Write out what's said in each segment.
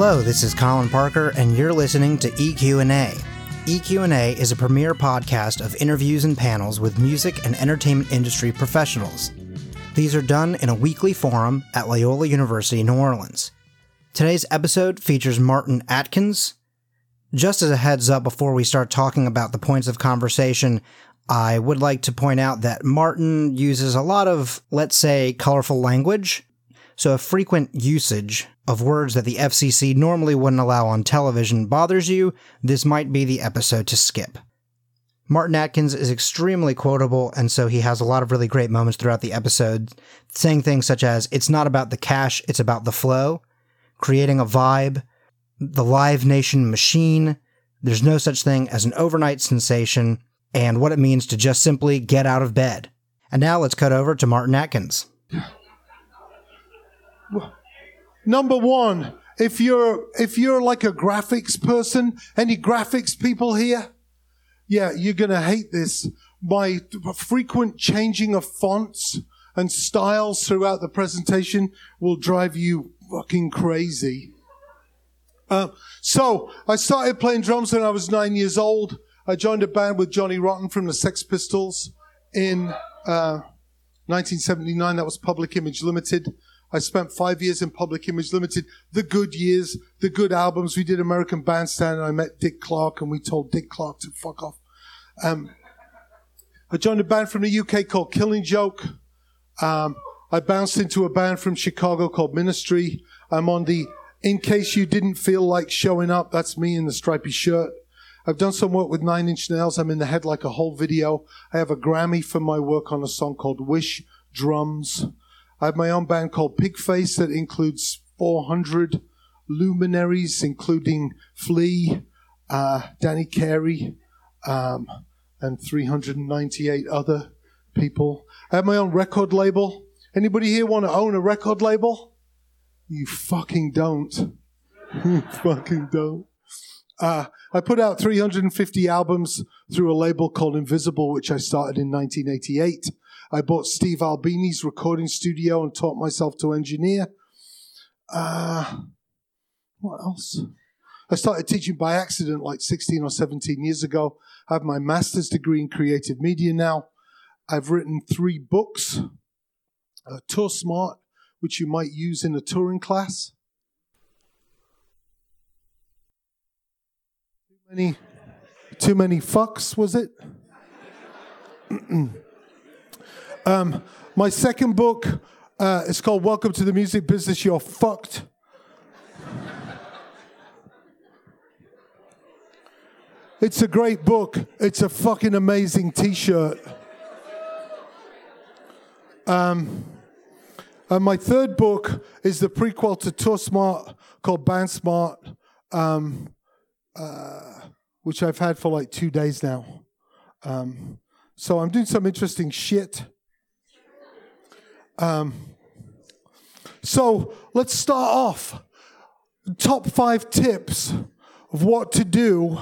Hello, this is Colin Parker, and you're listening to EQ&A. EQ&A is a premier podcast of interviews and panels with music and entertainment industry professionals. These are done in a weekly forum at Loyola University, New Orleans. Today's episode features Martin Atkins. Just as a heads up before we start talking about the points of conversation, I would like to point out that Martin uses a lot of, let's say, colorful language. So a frequent usage of words that the FCC normally wouldn't allow on television bothers you, this might be the episode to skip. Martin Atkins is extremely quotable, and so he has a lot of really great moments throughout the episode, saying things such as, It's not about the cash, it's about the flow, creating a vibe, the Live Nation machine, there's no such thing as an overnight sensation, and what it means to just simply get out of bed. And now let's cut over to Martin Atkins. Number one, if you're if you're like a graphics person, any graphics people here? Yeah, you're gonna hate this. My frequent changing of fonts and styles throughout the presentation will drive you fucking crazy. Uh, so I started playing drums when I was nine years old. I joined a band with Johnny Rotten from the Sex Pistols in uh, 1979. That was Public Image Limited. I spent five years in Public Image Limited, the good years, the good albums. We did American Bandstand, and I met Dick Clark, and we told Dick Clark to fuck off. Um, I joined a band from the UK called Killing Joke. Um, I bounced into a band from Chicago called Ministry. I'm on the In Case You Didn't Feel Like Showing Up, that's me in the stripy shirt. I've done some work with Nine Inch Nails. I'm in the head like a hole video. I have a Grammy for my work on a song called Wish Drums. I have my own band called Pigface that includes 400 luminaries, including Flea, uh, Danny Carey, um, and 398 other people. I have my own record label. Anybody here want to own a record label? You fucking don't. you fucking don't. Uh, I put out 350 albums through a label called Invisible, which I started in 1988. I bought Steve Albini's recording studio and taught myself to engineer. Uh, what else? I started teaching by accident like 16 or 17 years ago. I have my master's degree in creative media now. I've written three books uh, Tour Smart, which you might use in a touring class. Too many, too many fucks, was it? um, my second book uh, is called Welcome to the Music Business. You're fucked. It's a great book. It's a fucking amazing t shirt. Um, and my third book is the prequel to Tour Smart called Band Smart, um, uh, which I've had for like two days now. Um, so I'm doing some interesting shit. Um, so let's start off. Top five tips of what to do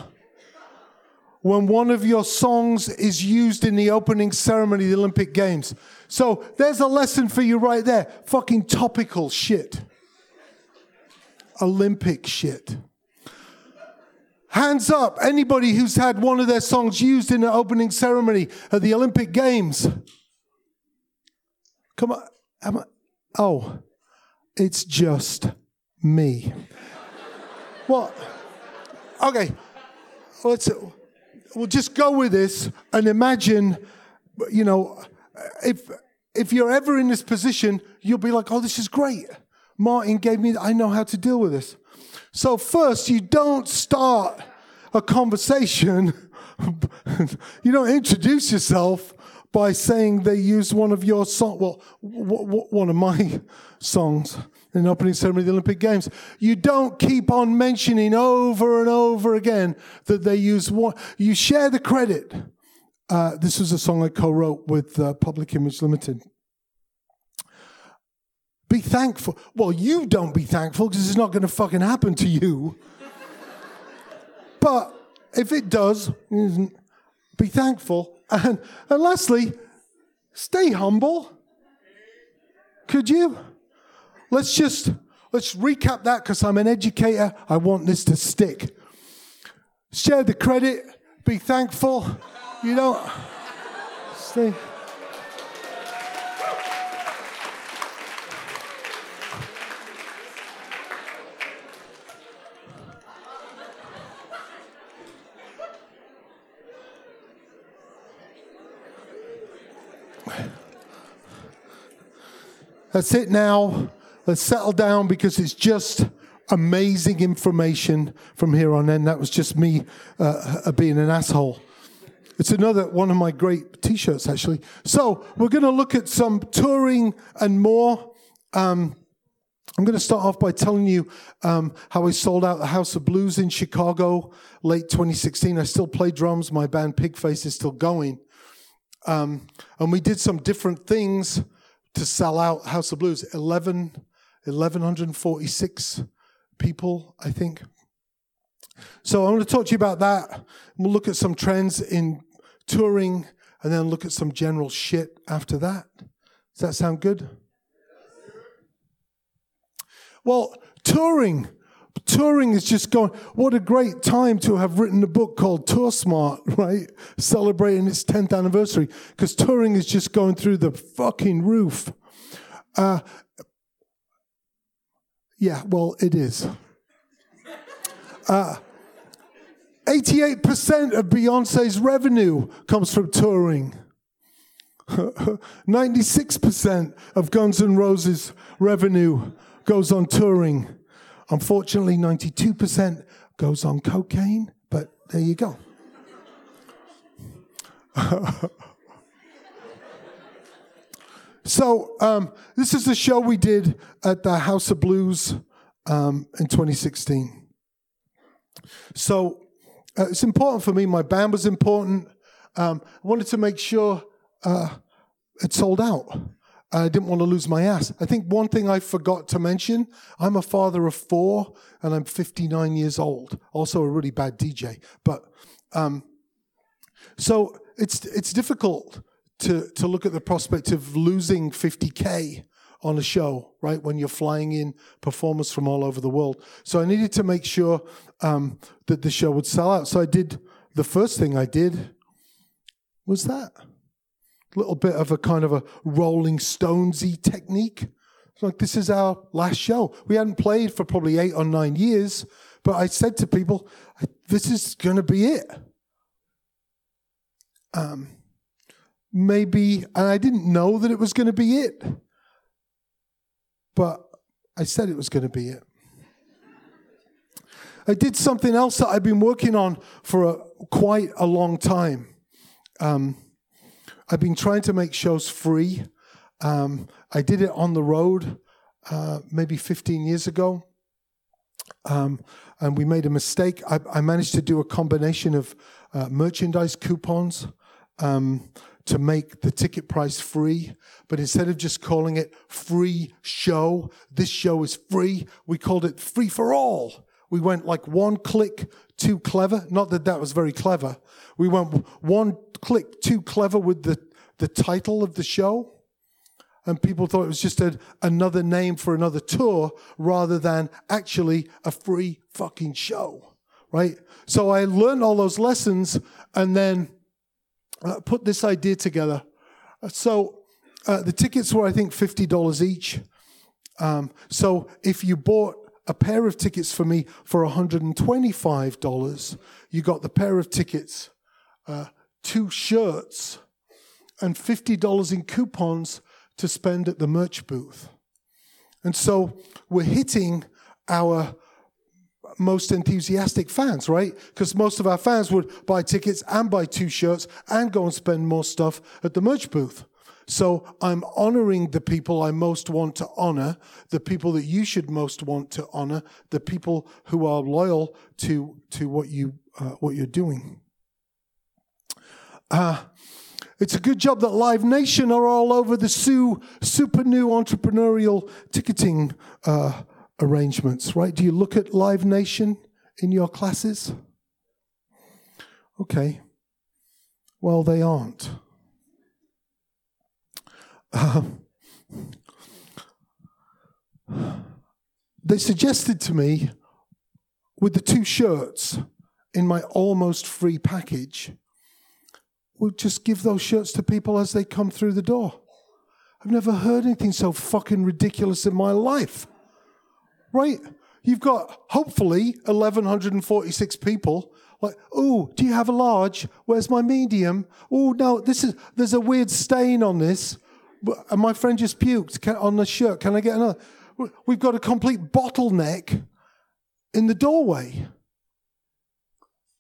when one of your songs is used in the opening ceremony of the Olympic Games. So there's a lesson for you right there. Fucking topical shit. Olympic shit. Hands up, anybody who's had one of their songs used in the opening ceremony of the Olympic Games. Come on. I? Oh, it's just me. what? Okay, let's. We'll just go with this and imagine, you know, if if you're ever in this position, you'll be like, "Oh, this is great. Martin gave me. I know how to deal with this." So first, you don't start a conversation. you don't introduce yourself by saying they use one of your songs, well, w- w- one of my songs in the opening ceremony of the Olympic Games. You don't keep on mentioning over and over again that they use one. You share the credit. Uh, this was a song I co-wrote with uh, Public Image Limited. Be thankful. Well, you don't be thankful because it's not going to fucking happen to you. but if it does, be thankful. And, and lastly, stay humble. Could you? Let's just let's recap that because I'm an educator. I want this to stick. Share the credit, be thankful. You don't stay. That's it now. Let's settle down because it's just amazing information from here on in. That was just me uh, being an asshole. It's another one of my great t shirts, actually. So, we're going to look at some touring and more. Um, I'm going to start off by telling you um, how I sold out the House of Blues in Chicago late 2016. I still play drums. My band Pigface is still going. Um, and we did some different things to sell out House of Blues. 11, 1,146 people, I think. So I want to talk to you about that. We'll look at some trends in touring and then look at some general shit after that. Does that sound good? Well, touring touring is just going, what a great time to have written a book called Tour Smart, right? Celebrating its 10th anniversary, because touring is just going through the fucking roof. Uh, yeah, well, it is. Uh, 88% of Beyonce's revenue comes from touring. 96% of Guns N' Roses' revenue goes on touring. Unfortunately, 92% goes on cocaine, but there you go. so, um, this is the show we did at the House of Blues um, in 2016. So, uh, it's important for me. My band was important. Um, I wanted to make sure uh, it sold out. I didn't want to lose my ass. I think one thing I forgot to mention I'm a father of four and I'm 59 years old. Also, a really bad DJ. But um, so it's, it's difficult to, to look at the prospect of losing 50K on a show, right? When you're flying in performers from all over the world. So I needed to make sure um, that the show would sell out. So I did the first thing I did was that little bit of a kind of a Rolling Stonesy technique. It's like this is our last show. We hadn't played for probably eight or nine years, but I said to people, "This is going to be it." Um, maybe, and I didn't know that it was going to be it, but I said it was going to be it. I did something else that I've been working on for a, quite a long time. Um, I've been trying to make shows free. Um, I did it on the road uh, maybe 15 years ago. Um, and we made a mistake. I, I, managed to do a combination of uh, merchandise coupons um, to make the ticket price free. But instead of just calling it free show, this show is free, we called it free for all. We went like one click too clever. Not that that was very clever. We went one click too clever with the, the title of the show. And people thought it was just a, another name for another tour rather than actually a free fucking show, right? So I learned all those lessons and then uh, put this idea together. So uh, the tickets were, I think, $50 each. Um, so if you bought a pair of tickets for me for $125, you got the pair of tickets, uh, two shirts, and $50 in coupons to spend at the merch booth. And so we're hitting our most enthusiastic fans, right? Because most of our fans would buy tickets and buy two shirts and go and spend more stuff at the merch booth. So I'm honoring the people I most want to honor, the people that you should most want to honor, the people who are loyal to to what you uh, what you're doing. Uh, it's a good job that Live Nation are all over the Sue super new entrepreneurial ticketing uh, arrangements, right? Do you look at Live Nation in your classes? Okay. Well, they aren't. Um, they suggested to me with the two shirts in my almost free package, we'll just give those shirts to people as they come through the door. I've never heard anything so fucking ridiculous in my life. Right? You've got hopefully 1,146 people. Like, oh, do you have a large? Where's my medium? Oh, no, this is, there's a weird stain on this. And my friend just puked Can, on the shirt. Can I get another? We've got a complete bottleneck in the doorway.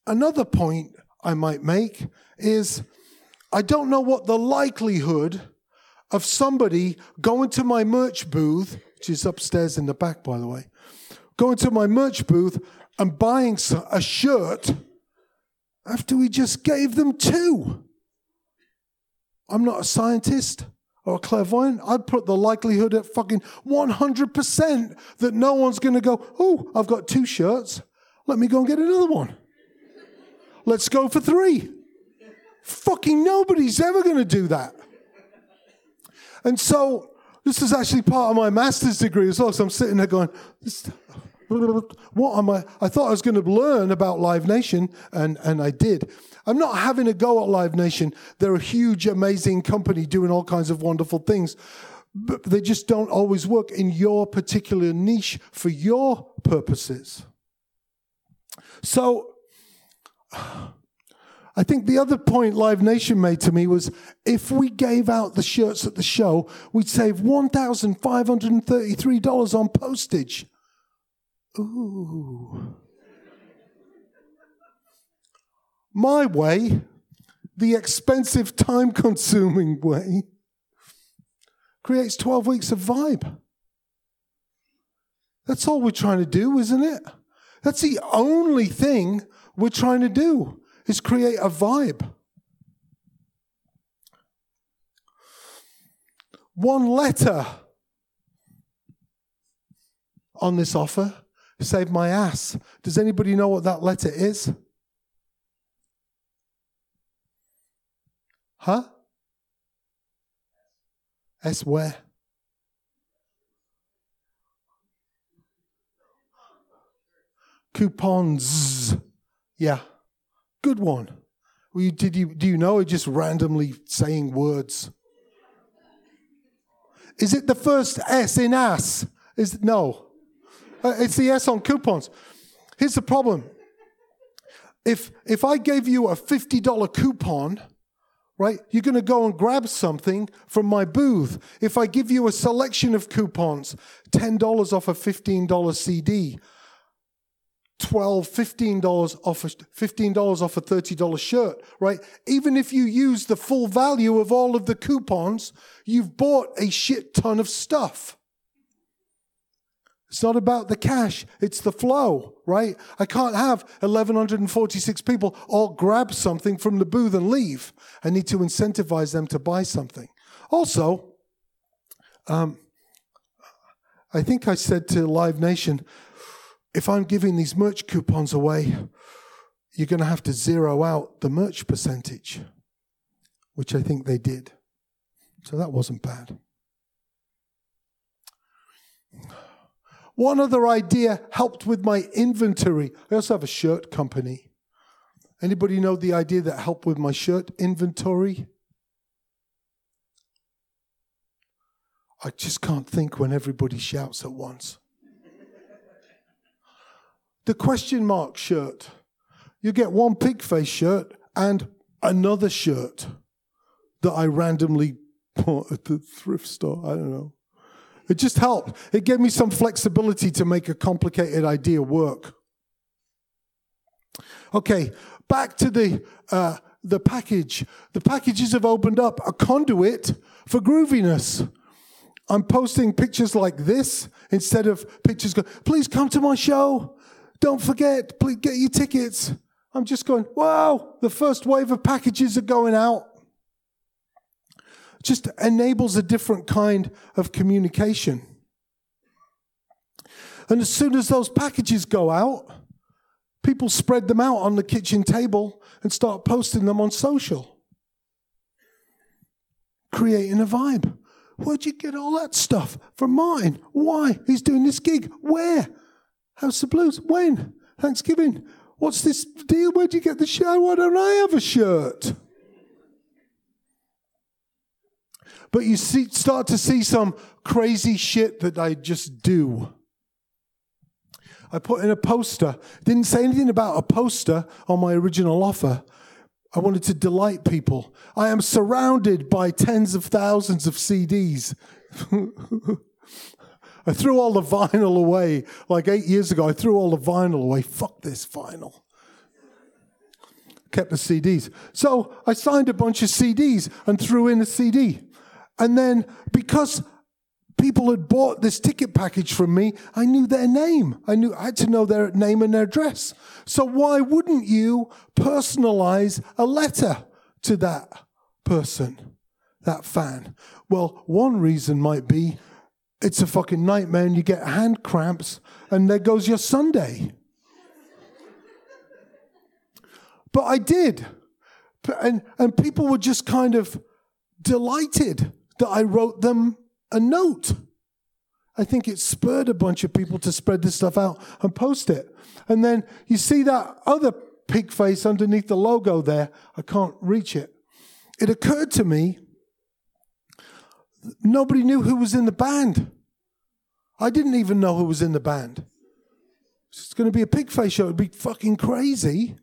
Another point I might make is I don't know what the likelihood of somebody going to my merch booth, which is upstairs in the back, by the way, going to my merch booth and buying a shirt after we just gave them two. I'm not a scientist or clairvoyant. I'd put the likelihood at fucking 100% that no one's going to go, oh, I've got two shirts. Let me go and get another one. Let's go for three. Fucking nobody's ever going to do that. And so this is actually part of my master's degree as well. So I'm sitting there going, what am I? I thought I was going to learn about Live Nation, and, and I did. I'm not having a go at Live Nation. They're a huge, amazing company doing all kinds of wonderful things, but they just don't always work in your particular niche for your purposes. So, I think the other point Live Nation made to me was if we gave out the shirts at the show, we'd save $1,533 on postage. Ooh. My way, the expensive, time consuming way, creates 12 weeks of vibe. That's all we're trying to do, isn't it? That's the only thing we're trying to do is create a vibe. One letter on this offer saved my ass. Does anybody know what that letter is? Huh? S where? Coupons. Yeah. Good one. Well, you, did you, do you know it just randomly saying words? Is it the first S in ass? Is no. Uh, it's the S on coupons. Here's the problem. If if I gave you a $50 coupon, right? You're going to go and grab something from my booth. If I give you a selection of coupons, $10 off a $15 CD, $12, $15 off a, $15 off a $30 shirt, right? Even if you use the full value of all of the coupons, you've bought a shit ton of stuff. It's not about the cash, it's the flow, right? I can't have 1,146 people all grab something from the booth and leave. I need to incentivize them to buy something. Also, um, I think I said to Live Nation, if I'm giving these merch coupons away, you're going to have to zero out the merch percentage, which I think they did. So that wasn't bad. One other idea helped with my inventory. I also have a shirt company. Anybody know the idea that helped with my shirt inventory? I just can't think when everybody shouts at once the question mark shirt. You get one Pigface shirt and another shirt that I randomly bought at the thrift store. I don't know. It just helped. It gave me some flexibility to make a complicated idea work. Okay, back to the uh, the package. The packages have opened up a conduit for grooviness. I'm posting pictures like this instead of pictures go, please come to my show. Don't forget, please get your tickets. I'm just going, wow, the first wave of packages are going out. Just enables a different kind of communication. And as soon as those packages go out, people spread them out on the kitchen table and start posting them on social, creating a vibe. Where'd you get all that stuff from Martin? Why? He's doing this gig. Where? House of Blues. When? Thanksgiving. What's this deal? Where'd you get the shirt? Why don't I have a shirt? But you see, start to see some crazy shit that I just do. I put in a poster, didn't say anything about a poster on my original offer. I wanted to delight people. I am surrounded by tens of thousands of CDs. I threw all the vinyl away. Like eight years ago, I threw all the vinyl away. Fuck this vinyl. Kept the CDs. So I signed a bunch of CDs and threw in a CD. And then because people had bought this ticket package from me, I knew their name. I knew I had to know their name and their address. So why wouldn't you personalize a letter to that person, that fan? Well, one reason might be it's a fucking nightmare and you get hand cramps and there goes your Sunday. but I did. And, and people were just kind of delighted that I wrote them a note. I think it spurred a bunch of people to spread this stuff out and post it. And then you see that other Pigface underneath the logo there. I can't reach it. It occurred to me nobody knew who was in the band. I didn't even know who was in the band. It's going to be a Pigface show. It'd be fucking crazy.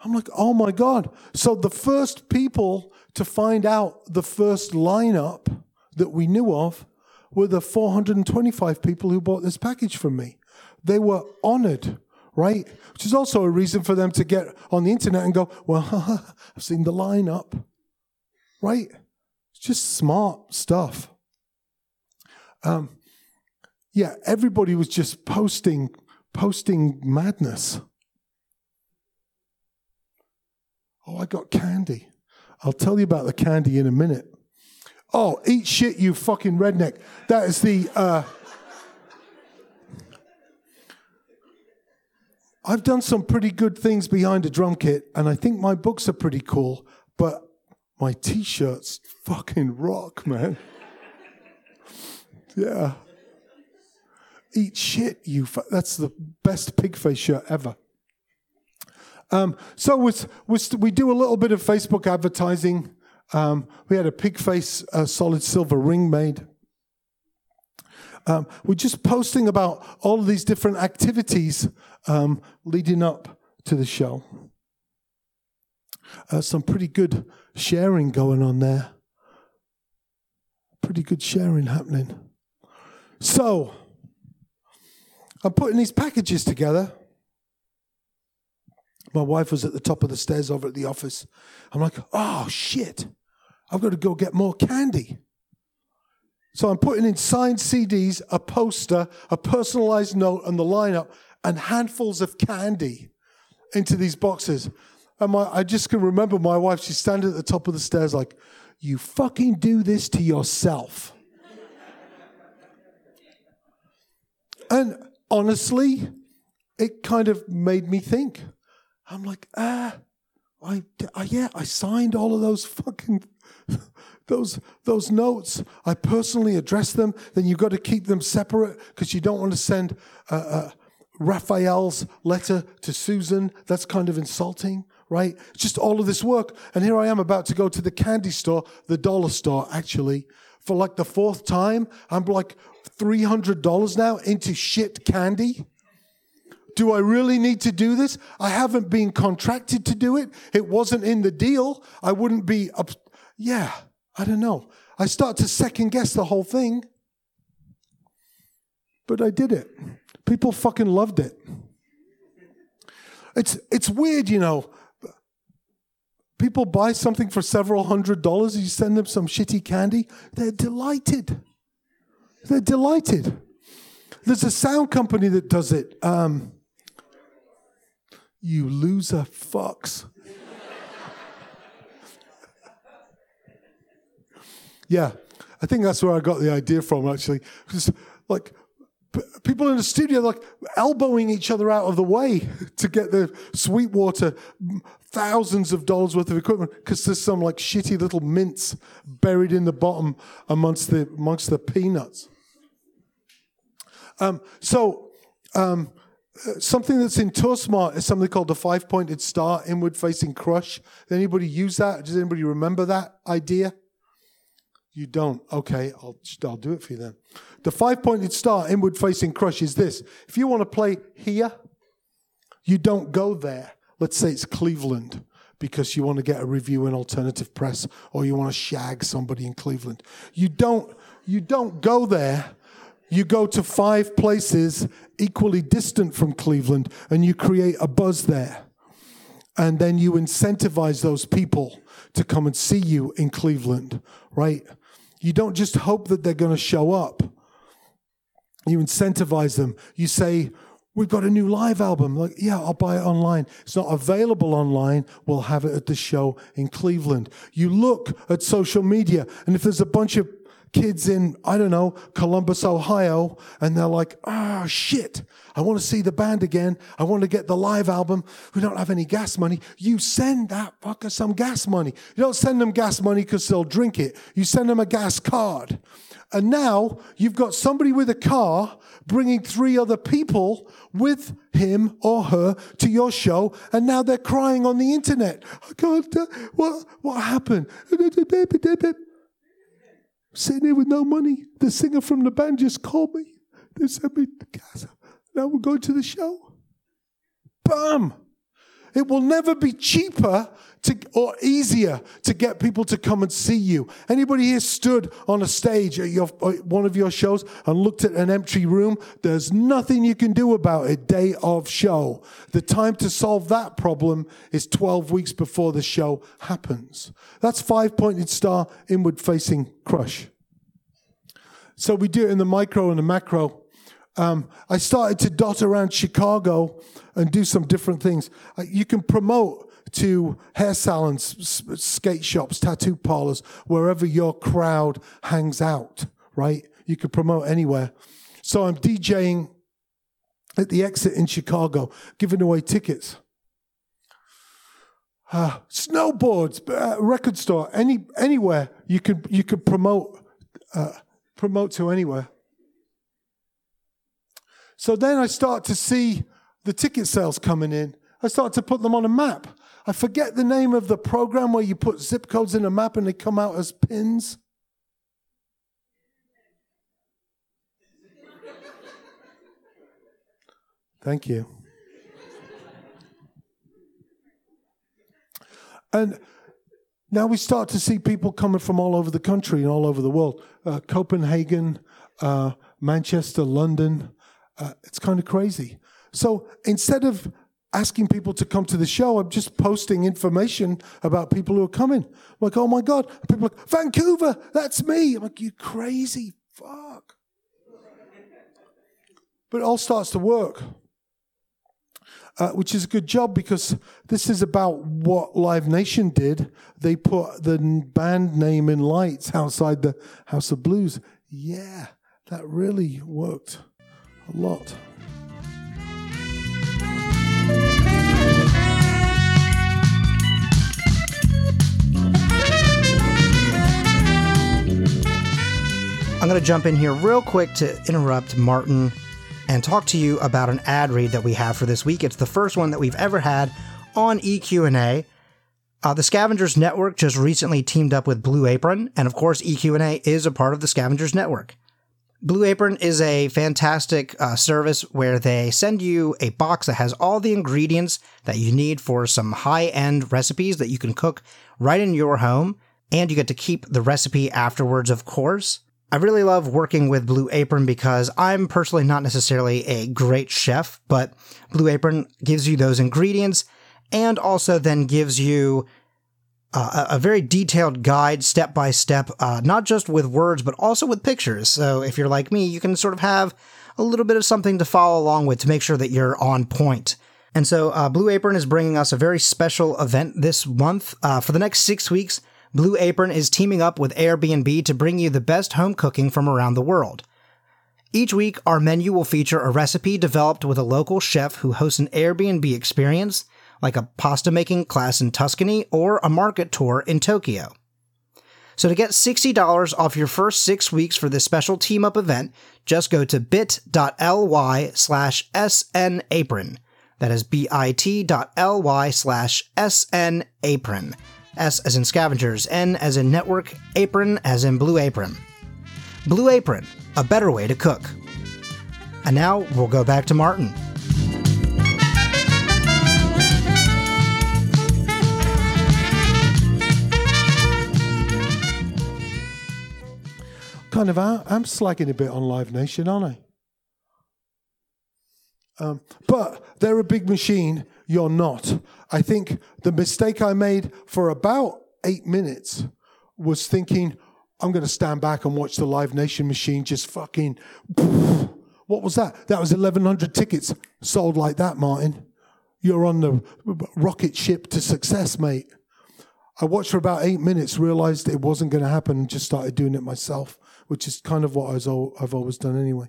I'm like, oh my God. So the first people to find out the first lineup that we knew of were the 425 people who bought this package from me. They were honored, right? Which is also a reason for them to get on the internet and go, well, I've seen the lineup, right? It's just smart stuff. Um, yeah, everybody was just posting, posting madness. Oh, I got candy. I'll tell you about the candy in a minute. Oh, eat shit, you fucking redneck. That is the. Uh, I've done some pretty good things behind a drum kit, and I think my books are pretty cool, but my t shirts fucking rock, man. yeah. Eat shit, you. Fu- That's the best Pigface shirt ever. Um, so we do a little bit of Facebook advertising. Um, we had a Pigface uh, solid silver ring made. Um, we're just posting about all of these different activities um, leading up to the show. Uh, some pretty good sharing going on there. Pretty good sharing happening. So, I'm putting these packages together. My wife was at the top of the stairs over at the office. I'm like, oh shit, I've got to go get more candy. So I'm putting in signed CDs, a poster, a personalized note, and the lineup, and handfuls of candy into these boxes. And my, I just can remember my wife, she's standing at the top of the stairs, like, you fucking do this to yourself. and honestly, it kind of made me think. I'm like, ah, I, I, yeah, I signed all of those fucking those those notes. I personally addressed them. Then you've got to keep them separate because you don't want to send uh, uh, Raphael's letter to Susan. That's kind of insulting, right? Just all of this work, and here I am about to go to the candy store, the dollar store, actually, for like the fourth time. I'm like three hundred dollars now into shit candy. Do I really need to do this? I haven't been contracted to do it. It wasn't in the deal. I wouldn't be, up- yeah, I don't know. I start to second guess the whole thing. But I did it. People fucking loved it. It's, it's weird, you know. People buy something for several hundred dollars, you send them some shitty candy, they're delighted. They're delighted. There's a sound company that does it. Um, you loser fucks. yeah, I think that's where I got the idea from, actually. Because, like, p- people in the studio like elbowing each other out of the way to get the Sweetwater thousands of dollars worth of equipment because there's some like shitty little mints buried in the bottom amongst the amongst the peanuts. Um, so um, something that's in TourSmart is something called the five pointed star inward facing crush. Did anybody use that? Does anybody remember that idea? You don't. Okay, I'll, I'll do it for you then. The five pointed star inward facing crush is this. If you want to play here, you don't go there. Let's say it's Cleveland because you want to get a review in alternative press or you want to shag somebody in Cleveland. You don't, you don't go there. You go to five places equally distant from Cleveland and you create a buzz there. And then you incentivize those people to come and see you in Cleveland, right? You don't just hope that they're going to show up. You incentivize them. You say, We've got a new live album. Like, yeah, I'll buy it online. It's not available online. We'll have it at the show in Cleveland. You look at social media, and if there's a bunch of kids in, I don't know, Columbus, Ohio, and they're like, oh, shit, I want to see the band again. I want to get the live album. We don't have any gas money. You send that fucker some gas money. You don't send them gas money because they'll drink it. You send them a gas card. And now you've got somebody with a car bringing three other people with him or her to your show, and now they're crying on the internet. I can't, uh, what, what happened? Sitting here with no money. The singer from the band just called me. They sent me the gas. Now we're going to the show. Bam! It will never be cheaper to, or easier to get people to come and see you. Anybody here stood on a stage at your, one of your shows and looked at an empty room? There's nothing you can do about it day of show. The time to solve that problem is 12 weeks before the show happens. That's five pointed star inward facing crush. So we do it in the micro and the macro. Um, I started to dot around Chicago and do some different things. Uh, you can promote to hair salons, skate shops, tattoo parlors, wherever your crowd hangs out, right? You can promote anywhere. So I'm DJing at the exit in Chicago, giving away tickets. Uh, snowboards, uh, record store, any anywhere you could you could promote uh, promote to anywhere. So then I start to see the ticket sales coming in. I start to put them on a map. I forget the name of the program where you put zip codes in a map and they come out as pins. Thank you. And now we start to see people coming from all over the country and all over the world uh, Copenhagen, uh, Manchester, London. Uh, it's kind of crazy. So instead of asking people to come to the show. I'm just posting information about people who are coming. I'm like, oh my God. People are like, Vancouver, that's me. I'm like, you crazy fuck. But it all starts to work. Uh, which is a good job because this is about what Live Nation did. They put the band name in lights outside the House of Blues. Yeah, that really worked a lot. I'm going to jump in here real quick to interrupt Martin and talk to you about an ad read that we have for this week. It's the first one that we've ever had on EQ&A. Uh, the Scavengers Network just recently teamed up with Blue Apron, and of course, EQ&A is a part of the Scavengers Network. Blue Apron is a fantastic uh, service where they send you a box that has all the ingredients that you need for some high end recipes that you can cook right in your home, and you get to keep the recipe afterwards, of course. I really love working with Blue Apron because I'm personally not necessarily a great chef, but Blue Apron gives you those ingredients and also then gives you uh, a very detailed guide step by step, uh, not just with words, but also with pictures. So if you're like me, you can sort of have a little bit of something to follow along with to make sure that you're on point. And so uh, Blue Apron is bringing us a very special event this month. Uh, for the next six weeks, Blue Apron is teaming up with Airbnb to bring you the best home cooking from around the world. Each week, our menu will feature a recipe developed with a local chef who hosts an Airbnb experience, like a pasta making class in Tuscany or a market tour in Tokyo. So to get $60 off your first six weeks for this special team up event, just go to bit.ly slash snapron. That is bit.ly slash snapron. S as in scavengers, N as in network, apron as in blue apron. Blue Apron, a better way to cook. And now we'll go back to Martin. Kind of, I'm slagging a bit on Live Nation, aren't I? Um, but they're a big machine. You're not. I think the mistake I made for about eight minutes was thinking, I'm going to stand back and watch the Live Nation machine just fucking. What was that? That was 1,100 tickets sold like that, Martin. You're on the rocket ship to success, mate. I watched for about eight minutes, realized it wasn't going to happen, and just started doing it myself, which is kind of what I have always done anyway.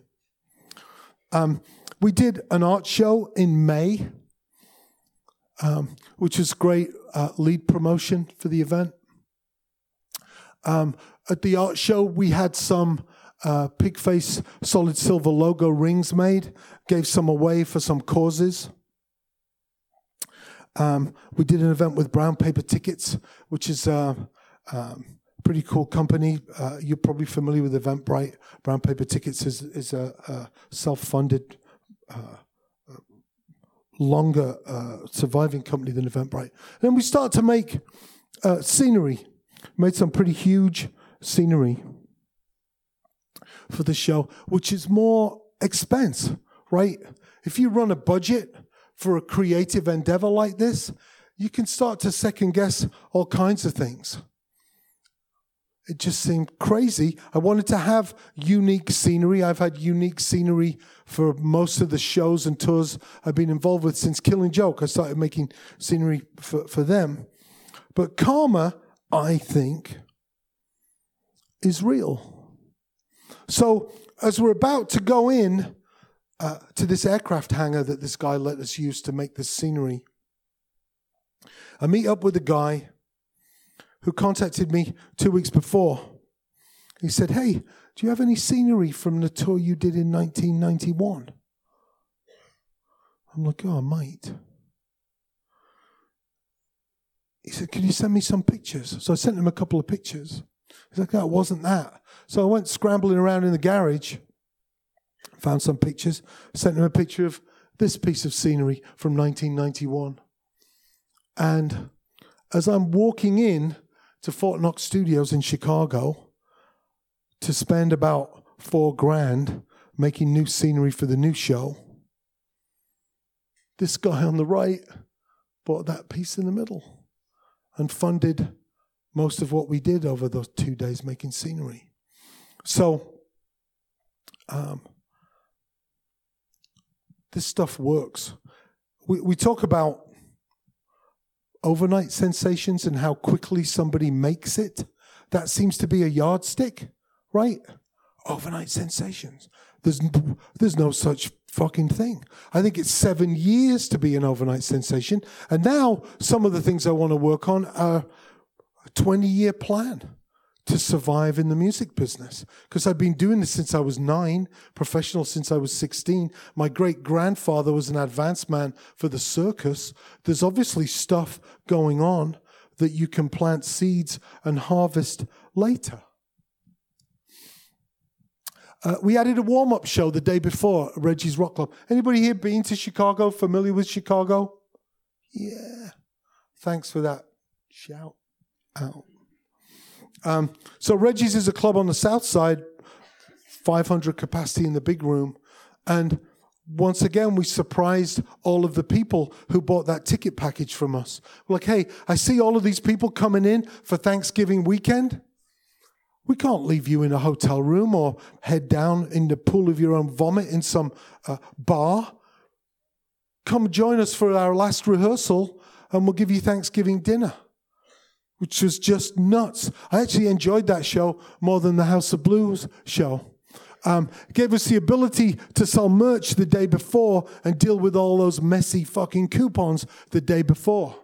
Um, we did an art show in May, um, which was great uh, lead promotion for the event. Um, at the art show, we had some uh, Pigface solid silver logo rings made, gave some away for some causes. Um, we did an event with Brown Paper Tickets, which is a um, pretty cool company. Uh, you're probably familiar with Eventbrite. Brown Paper Tickets is, is a, a self funded uh, longer uh, surviving company than Eventbrite. And then we start to make uh, scenery. Made some pretty huge scenery for the show, which is more expense, right? If you run a budget for a creative endeavor like this, you can start to second guess all kinds of things it just seemed crazy. I wanted to have unique scenery. I've had unique scenery for most of the shows and tours I've been involved with since Killing Joke. I started making scenery for, for them. But karma, I think, is real. So as we're about to go in uh, to this aircraft hangar that this guy let us use to make this scenery, I meet up with a guy who contacted me two weeks before. He said, Hey, do you have any scenery from the tour you did in 1991? I'm like, Oh, I might. He said, Can you send me some pictures? So I sent him a couple of pictures. He's like, That oh, wasn't that. So I went scrambling around in the garage, found some pictures, sent him a picture of this piece of scenery from 1991. And as I'm walking in to Fort Knox Studios in Chicago to spend about four grand making new scenery for the new show. This guy on the right bought that piece in the middle and funded most of what we did over those two days making scenery. So, um, this stuff works. We, we talk about overnight sensations and how quickly somebody makes it. That seems to be a yardstick, right? Overnight sensations. There's, there's no such fucking thing. I think it's seven years to be an overnight sensation. And now some of the things I want to work on are a 20 year plan to survive in the music business because I've been doing this since I was nine, professional since I was 16. My great grandfather was an advance man for the circus. There's obviously stuff going on that you can plant seeds and harvest later. Uh, we added a warm up show the day before Reggie's Rock Club. Anybody here been to Chicago? Familiar with Chicago? Yeah. Thanks for that shout out. Um, so Reggie's is a club on the south side, 500 capacity in the big room. And once again, we surprised all of the people who bought that ticket package from us. Like, hey, I see all of these people coming in for Thanksgiving weekend. We can't leave you in a hotel room or head down in the pool of your own vomit in some uh, bar. Come join us for our last rehearsal and we'll give you Thanksgiving dinner which was just nuts. I actually enjoyed that show more than the House of Blues show. Um, gave us the ability to sell merch the day before and deal with all those messy fucking coupons the day before.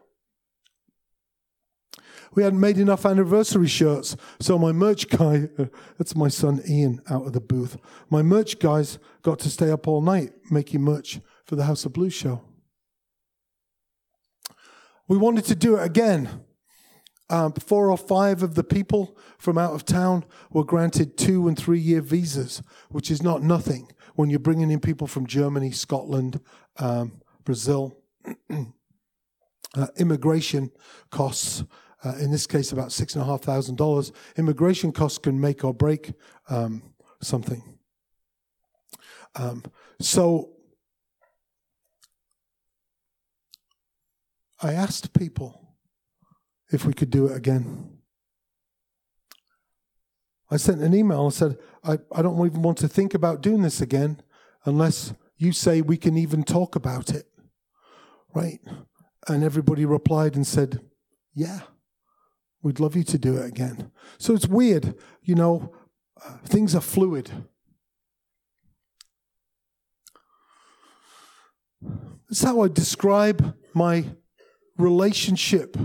We hadn't made enough anniversary shirts, so my merch guy, that's my son Ian out of the booth, my merch guys got to stay up all night making merch for the House of Blues show. We wanted to do it again. Um, four or five of the people from out of town were granted two and three year visas, which is not nothing when you're bringing in people from Germany, Scotland, um, Brazil. uh, immigration costs, uh, in this case, about six and a half thousand dollars. Immigration costs can make or break um, something. Um, so I asked people if we could do it again. I sent an email and said, I, I don't even want to think about doing this again unless you say we can even talk about it. Right? And everybody replied and said, Yeah, we'd love you to do it again. So it's weird, you know, uh, things are fluid. That's how I describe my relationship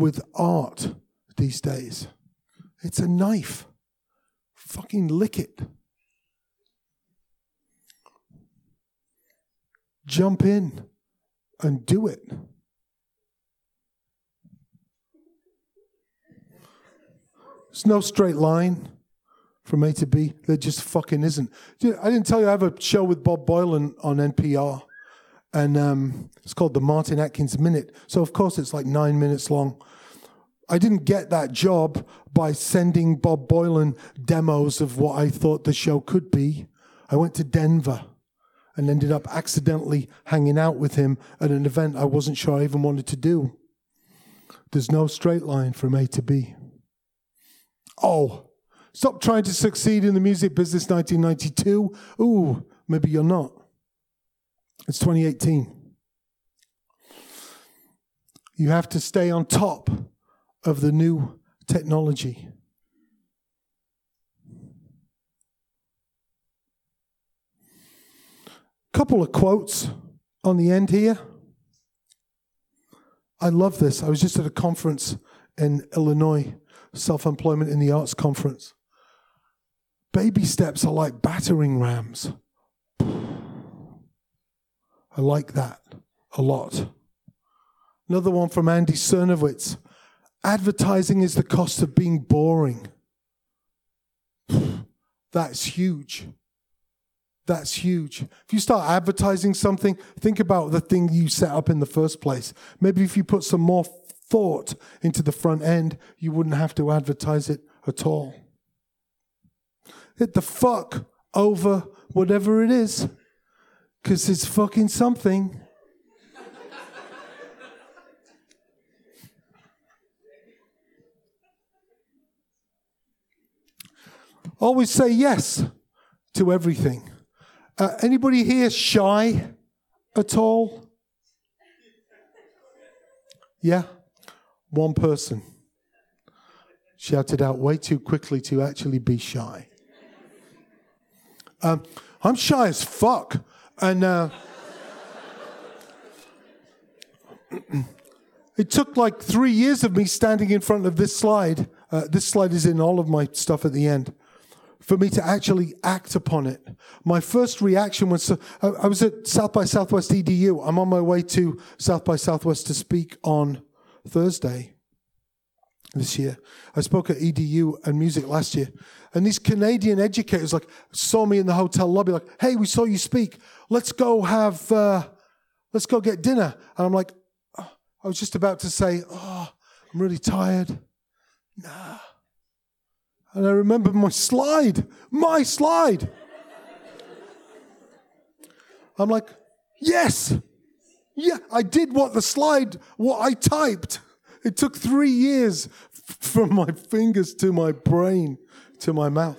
with art these days. It's a knife. Fucking lick it. Jump in and do it. There's no straight line from A to B. There just fucking isn't. I didn't tell you I have a show with Bob Boilen on NPR and um, it's called the Martin Atkins Minute. So of course it's like nine minutes long. I didn't get that job by sending Bob Boilen demos of what I thought the show could be. I went to Denver and ended up accidentally hanging out with him at an event I wasn't sure I even wanted to do. There's no straight line from A to B. Oh, stop trying to succeed in the music business 1992. Ooh, maybe you're not. It's 2018. You have to stay on top of the new technology. Couple of quotes on the end here. I love this. I was just at a conference in Illinois, Self Employment in the Arts Conference. Baby steps are like battering rams. I like that a lot. Another one from Andy Sernovitz. Advertising is the cost of being boring. That's huge. That's huge. If you start advertising something, think about the thing you set up in the first place. Maybe if you put some more thought into the front end, you wouldn't have to advertise it at all. Hit the fuck over whatever it is. Because it's fucking something. Always say yes to everything. Uh, anybody here shy at all? Yeah? One person shouted out way too quickly to actually be shy. Um, I'm shy as fuck. And uh, it took like three years of me standing in front of this slide. Uh, this slide is in all of my stuff at the end. For me to actually act upon it. My first reaction was uh, I was at South by Southwest EDU. I'm on my way to South by Southwest to speak on Thursday this year. I spoke at EDU and music last year. And these Canadian educators like saw me in the hotel lobby, like, hey, we saw you speak. Let's go have, uh, let's go get dinner. And I'm like, oh. I was just about to say, oh, I'm really tired. Nah. And I remember my slide, my slide. I'm like, yes, yeah, I did what the slide, what I typed. It took three years from my fingers to my brain to my mouth.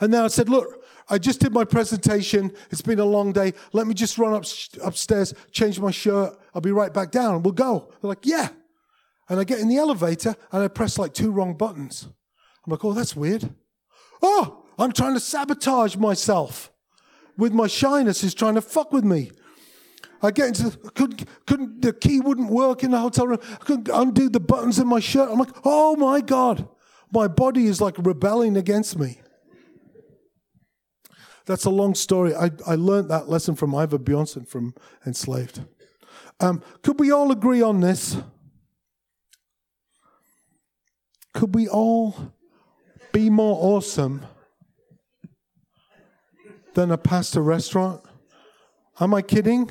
And then I said, Look, I just did my presentation. It's been a long day. Let me just run up, upstairs, change my shirt. I'll be right back down. We'll go. They're like, Yeah. And I get in the elevator and I press like two wrong buttons. I'm like, Oh, that's weird. Oh, I'm trying to sabotage myself with my shyness is trying to fuck with me. I get into couldn't couldn't the key wouldn't work in the hotel room. I couldn't undo the buttons in my shirt. I'm like, oh my god, my body is like rebelling against me. That's a long story. I, I learned that lesson from Ivar Bjornson from Enslaved. Um, could we all agree on this? Could we all be more awesome than a pasta restaurant? Am I kidding?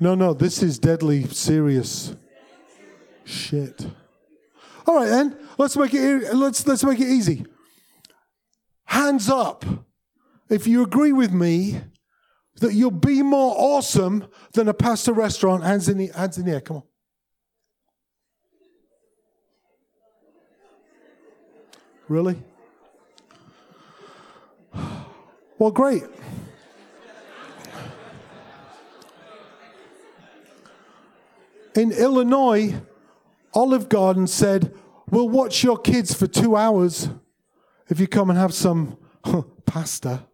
No, no, this is deadly serious shit. All right, then let's make it let's let's make it easy. Hands up if you agree with me that you'll be more awesome than a pasta restaurant. Hands in the hands in the air. Come on. Really? Well, great. In Illinois, Olive Garden said, We'll watch your kids for two hours if you come and have some pasta.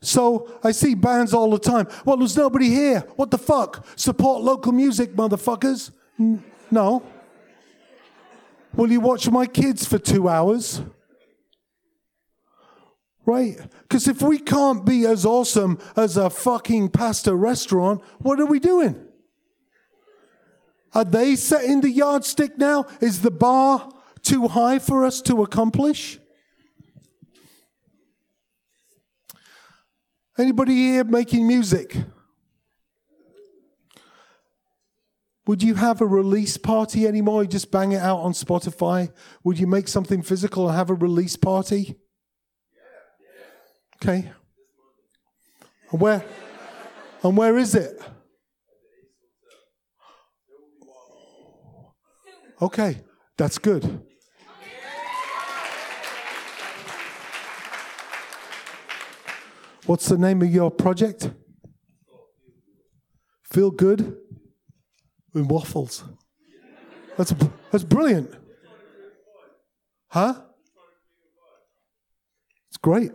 So I see bands all the time. Well, there's nobody here. What the fuck? Support local music, motherfuckers. N- no. Will you watch my kids for two hours? Right? Because if we can't be as awesome as a fucking pasta restaurant, what are we doing? Are they setting the yardstick now? Is the bar too high for us to accomplish? Anybody here making music? Would you have a release party anymore? You just bang it out on Spotify? Would you make something physical and have a release party? Okay. And where? And where is it? Okay, that's good. What's the name of your project? Feel good waffles. That's that's brilliant. Huh? It's great.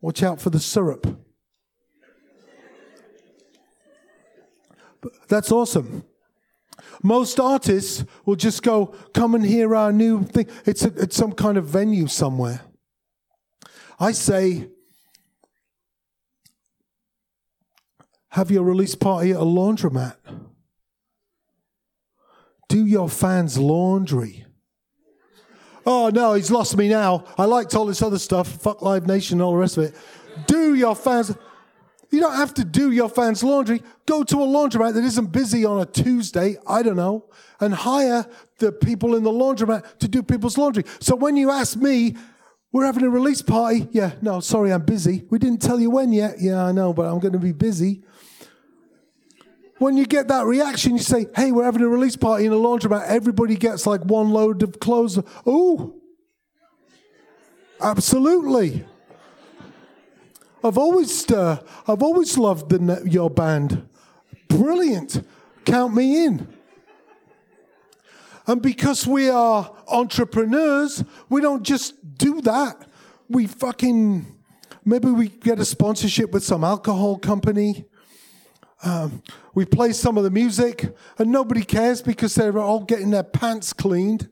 Watch out for the syrup. But that's awesome. Most artists will just go, come and hear our new thing. It's, a, it's some kind of venue somewhere. I say, have your release party at a laundromat. Do your fans' laundry. Oh no, he's lost me now. I liked all this other stuff, fuck Live Nation, and all the rest of it. Do your fans. You don't have to do your fans' laundry. Go to a laundromat that isn't busy on a Tuesday, I don't know, and hire the people in the laundromat to do people's laundry. So when you ask me, we're having a release party. Yeah, no, sorry, I'm busy. We didn't tell you when yet. Yeah, I know, but I'm going to be busy. When you get that reaction, you say, hey, we're having a release party in a laundromat. Everybody gets like one load of clothes. Oh, absolutely. I've always, uh, I've always loved the, your band. Brilliant. Count me in. And because we are entrepreneurs, we don't just do that. We fucking, maybe we get a sponsorship with some alcohol company um, we play some of the music, and nobody cares because they're all getting their pants cleaned.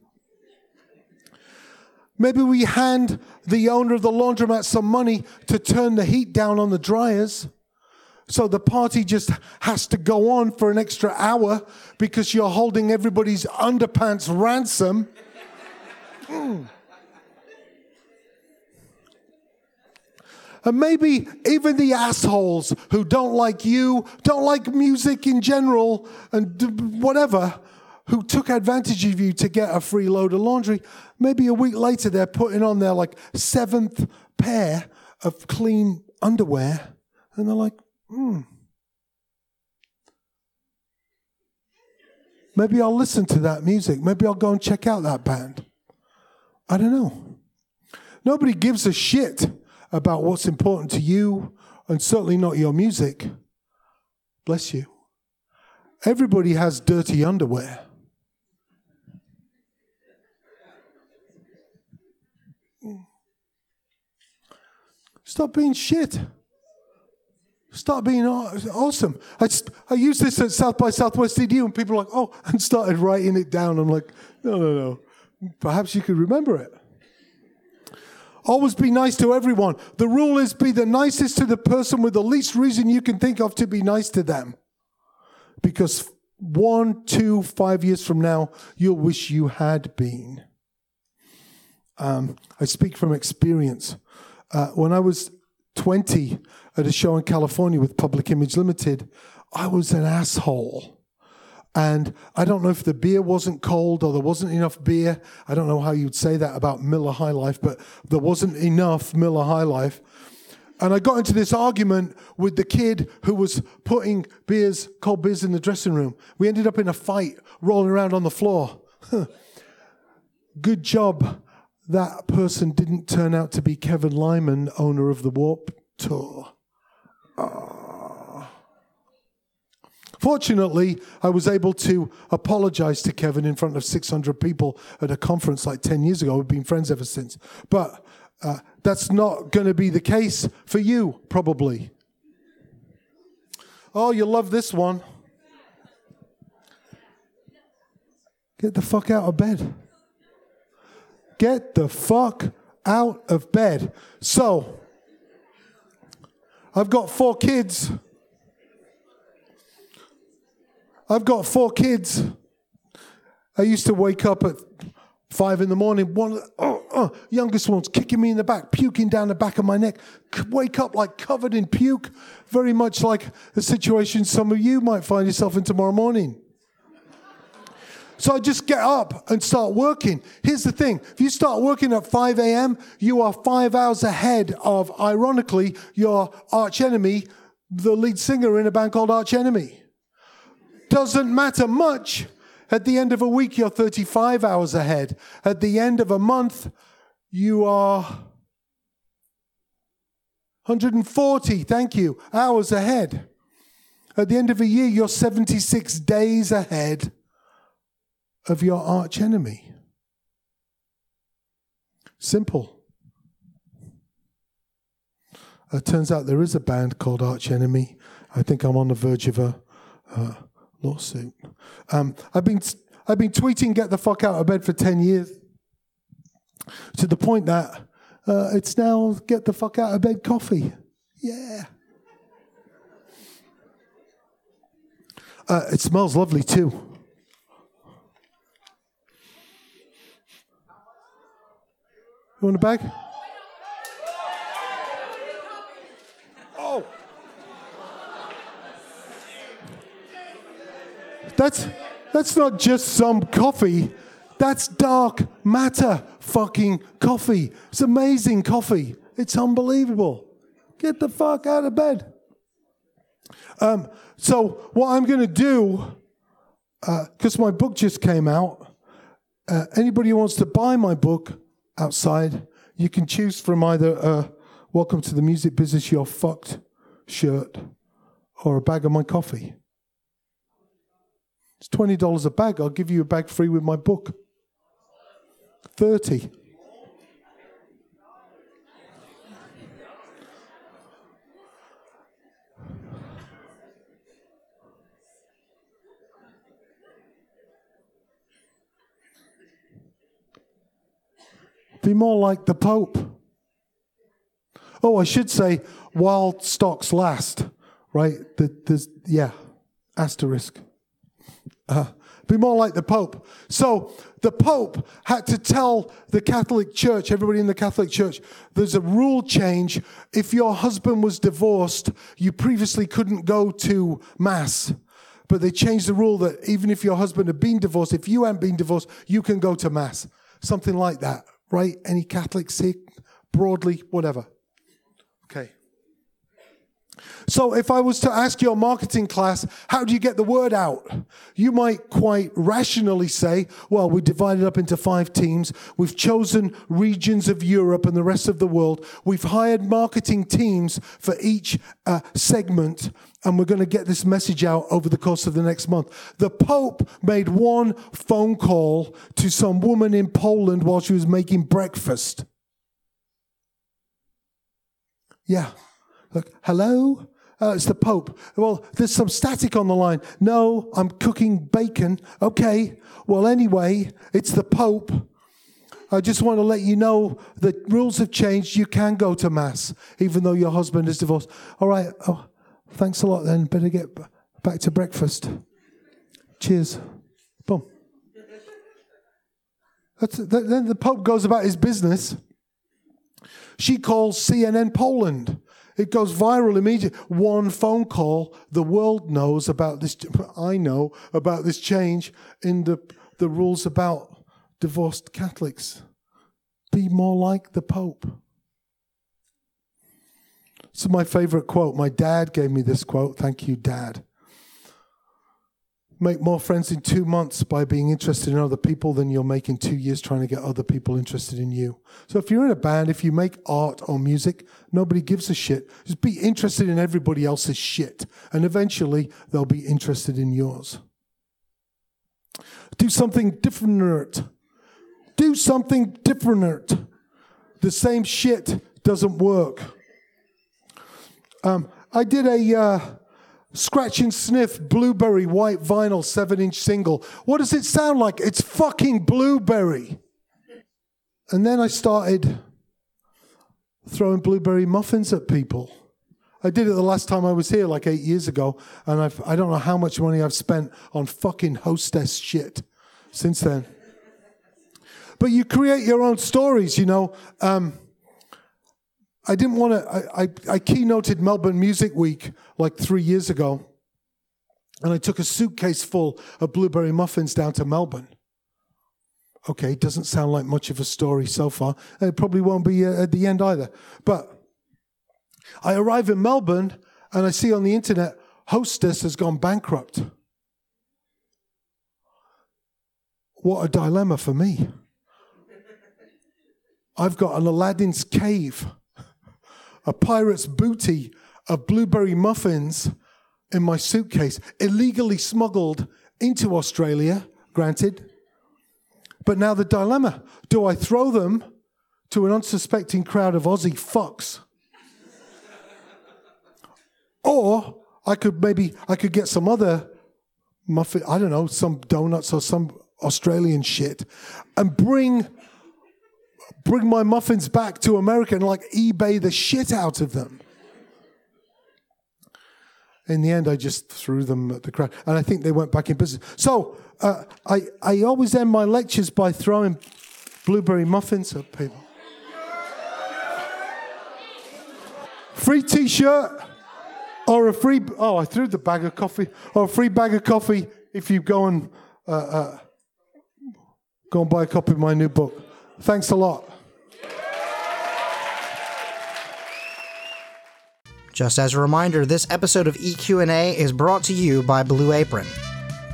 Maybe we hand the owner of the laundromat some money to turn the heat down on the dryers. So the party just has to go on for an extra hour because you're holding everybody's underpants ransom. Mm. And maybe even the assholes who don't like you, don't like music in general, and whatever, who took advantage of you to get a free load of laundry, maybe a week later they're putting on their like seventh pair of clean underwear, and they're like, hmm. Maybe I'll listen to that music. Maybe I'll go and check out that band. I don't know. Nobody gives a shit about what's important to you and certainly not your music. Bless you. Everybody has dirty underwear. Stop being shit. Start being awesome. I, I used this at South by Southwest EDU, and people are like, oh, and started writing it down. I'm like, no, no, no. Perhaps you could remember it. Always be nice to everyone. The rule is be the nicest to the person with the least reason you can think of to be nice to them. Because one, two, five years from now, you'll wish you had been. Um, I speak from experience. Uh, when I was 20 at a show in California with Public Image Limited, I was an asshole. And I don't know if the beer wasn't cold or there wasn't enough beer. I don't know how you'd say that about Miller High Life, but there wasn't enough Miller High Life. And I got into this argument with the kid who was putting beers, cold beers in the dressing room. We ended up in a fight, rolling around on the floor. Good job that person didn't turn out to be Kevin Lyman, owner of the Warped Tour. Ah. Fortunately, I was able to apologize to Kevin in front of 600 people at a conference like 10 years ago. We've been friends ever since. But uh, that's not going to be the case for you, probably. Oh, you love this one. Get the fuck out of bed. Get the fuck out of bed. So, I've got four kids. I've got four kids. I used to wake up at five in the morning. One, oh, oh, youngest one's kicking me in the back, puking down the back of my neck. Wake up like covered in puke, very much like the situation some of you might find yourself in tomorrow morning. So I just get up and start working. Here's the thing if you start working at 5 a.m., you are five hours ahead of, ironically, your arch enemy, the lead singer in a band called Arch Enemy. Doesn't matter much. At the end of a week, you're 35 hours ahead. At the end of a month, you are 140, thank you, hours ahead. At the end of a year, you're 76 days ahead of your arch enemy. Simple. It turns out there is a band called Arch Enemy. I think I'm on the verge of a uh, lawsuit. Um, I've been I've been tweeting "Get the fuck out of bed" for ten years, to the point that uh, it's now "Get the fuck out of bed" coffee. Yeah. Uh, it smells lovely too. You want a bag? That's that's not just some coffee. That's dark matter fucking coffee. It's amazing coffee. It's unbelievable. Get the fuck out of bed. Um, so what I'm going to do, because uh, my book just came out, uh, anybody who wants to buy my book, outside. You can choose from either a Welcome to the Music Business You're Fucked shirt or a bag of my coffee. It's $20 a bag. I'll give you a bag free with my book. 30 Be more like the Pope. Oh, I should say, while stocks last, right? The, There's, yeah, asterisk. Uh, be more like the Pope. So the Pope had to tell the Catholic Church, everybody in the Catholic Church, there's a rule change. If your husband was divorced, you previously couldn't go to Mass. But they changed the rule that even if your husband had been divorced, if you hadn't been divorced, you can go to Mass. Something like that right? Any Catholic, here? Broadly, whatever. Okay. So, if I was to ask your marketing class, how do you get the word out? You might quite rationally say, well, we divided up into five teams. We've chosen regions of Europe and the rest of the world. We've hired marketing teams for each uh, segment, and we're going to get this message out over the course of the next month. The Pope made one phone call to some woman in Poland while she was making breakfast. Yeah. Look, hello? Uh, it's the Pope. Well, there's some static on the line. No, I'm cooking bacon. Okay. Well, anyway, it's the Pope. I just want to let you know the rules have changed. You can go to Mass, even though your husband is divorced. All right. Oh, thanks a lot then. Better get back to breakfast. Cheers. Boom. That's, then the Pope goes about his business. She calls CNN Poland. It goes viral immediately. One phone call, the world knows about this. I know about this change in the, the rules about divorced Catholics. Be more like the Pope. Is my favorite quote. My dad gave me this quote. Thank you, Dad make more friends in two months by being interested in other people than you'll make in two years trying to get other people interested in you. So if you're in a band, if you make art or music, nobody gives a shit. Just be interested in everybody else's shit. And eventually they'll be interested in yours. Do something different. Do something different. The same shit doesn't work. Um, I did a. Uh, Scratch and Sniff Blueberry White Vinyl 7 inch single. What does it sound like? It's fucking blueberry. And then I started throwing blueberry muffins at people. I did it the last time I was here, like eight years ago, and I've, I don't know how much money I've spent on fucking hostess shit since then. But you create your own stories, you know. Um, I didn't want to. I, I, I keynoted Melbourne Music Week like three years ago, and I took a suitcase full of blueberry muffins down to Melbourne. Okay, doesn't sound like much of a story so far. It probably won't be uh, at the end either. But I arrive in Melbourne and I see on the internet, Hostess has gone bankrupt. What a dilemma for me. I've got an Aladdin's cave a pirate's booty of blueberry muffins in my suitcase, illegally smuggled into Australia, granted. But now the dilemma do I throw them to an unsuspecting crowd of Aussie fucks? or I could maybe I could get some other muffin, I don't know, some donuts or some Australian shit and bring bring my muffins back to America and like eBay the shit out of them. In the end, I just threw them at the crowd, and I think they went back in business. So uh, I, I always end my lectures by throwing blueberry muffins at people. Free T-shirt or a free oh I threw the bag of coffee or a free bag of coffee if you go and uh, uh, go and buy a copy of my new book. Thanks a lot. Just as a reminder, this episode of EQ&A is brought to you by Blue Apron.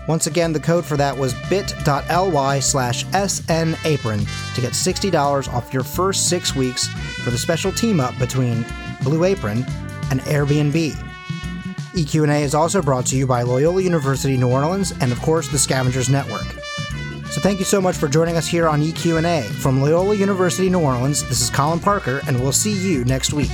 Once again, the code for that was bit.ly slash snapron to get $60 off your first six weeks for the special team up between Blue Apron and Airbnb. EQ&A is also brought to you by Loyola University New Orleans and, of course, the Scavengers Network. So thank you so much for joining us here on EQ&A. From Loyola University New Orleans, this is Colin Parker, and we'll see you next week.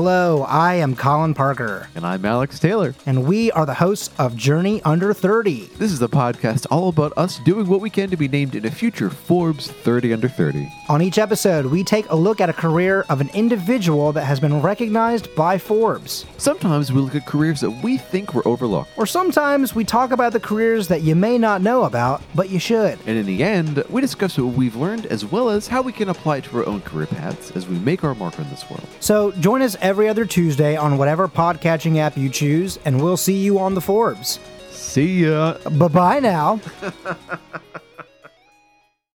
Hello, I am Colin Parker. And I'm Alex Taylor. And we are the hosts of Journey Under 30. This is the podcast all about us doing what we can to be named in a future Forbes 30 Under 30. On each episode, we take a look at a career of an individual that has been recognized by Forbes. Sometimes we look at careers that we think were overlooked. Or sometimes we talk about the careers that you may not know about, but you should. And in the end, we discuss what we've learned as well as how we can apply it to our own career paths as we make our mark on this world. So join us every other Tuesday on whatever podcatching app you choose, and we'll see you on the Forbes. See ya. Bye bye now.